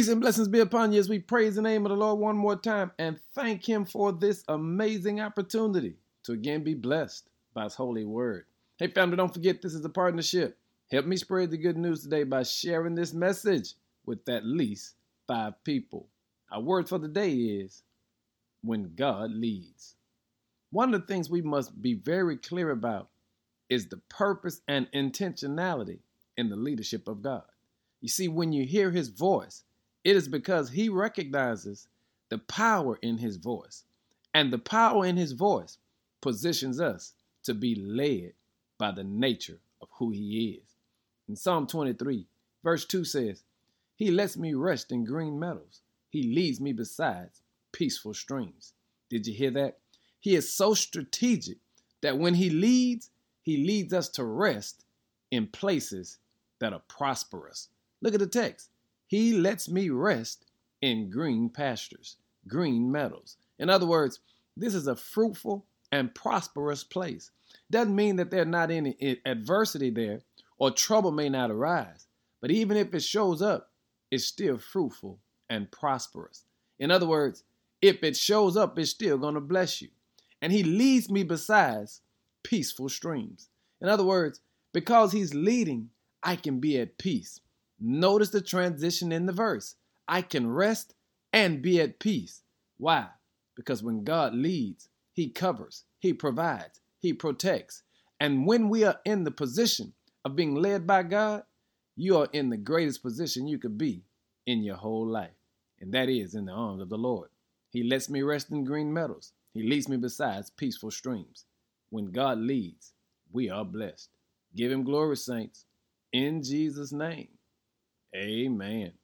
Peace and blessings be upon you as we praise the name of the Lord one more time and thank Him for this amazing opportunity to again be blessed by His holy word. Hey, family, don't forget this is a partnership. Help me spread the good news today by sharing this message with at least five people. Our word for the day is when God leads. One of the things we must be very clear about is the purpose and intentionality in the leadership of God. You see, when you hear his voice, it is because he recognizes the power in his voice. And the power in his voice positions us to be led by the nature of who he is. In Psalm 23, verse 2 says, He lets me rest in green meadows. He leads me beside peaceful streams. Did you hear that? He is so strategic that when he leads, he leads us to rest in places that are prosperous. Look at the text. He lets me rest in green pastures, green meadows. In other words, this is a fruitful and prosperous place. Doesn't mean that there's not any adversity there or trouble may not arise, but even if it shows up, it's still fruitful and prosperous. In other words, if it shows up, it's still going to bless you. And he leads me besides peaceful streams. In other words, because he's leading, I can be at peace. Notice the transition in the verse. I can rest and be at peace. Why? Because when God leads, he covers, he provides, he protects. And when we are in the position of being led by God, you are in the greatest position you could be in your whole life. And that is in the arms of the Lord. He lets me rest in green meadows. He leads me beside peaceful streams. When God leads, we are blessed. Give him glory, saints. In Jesus' name, amen.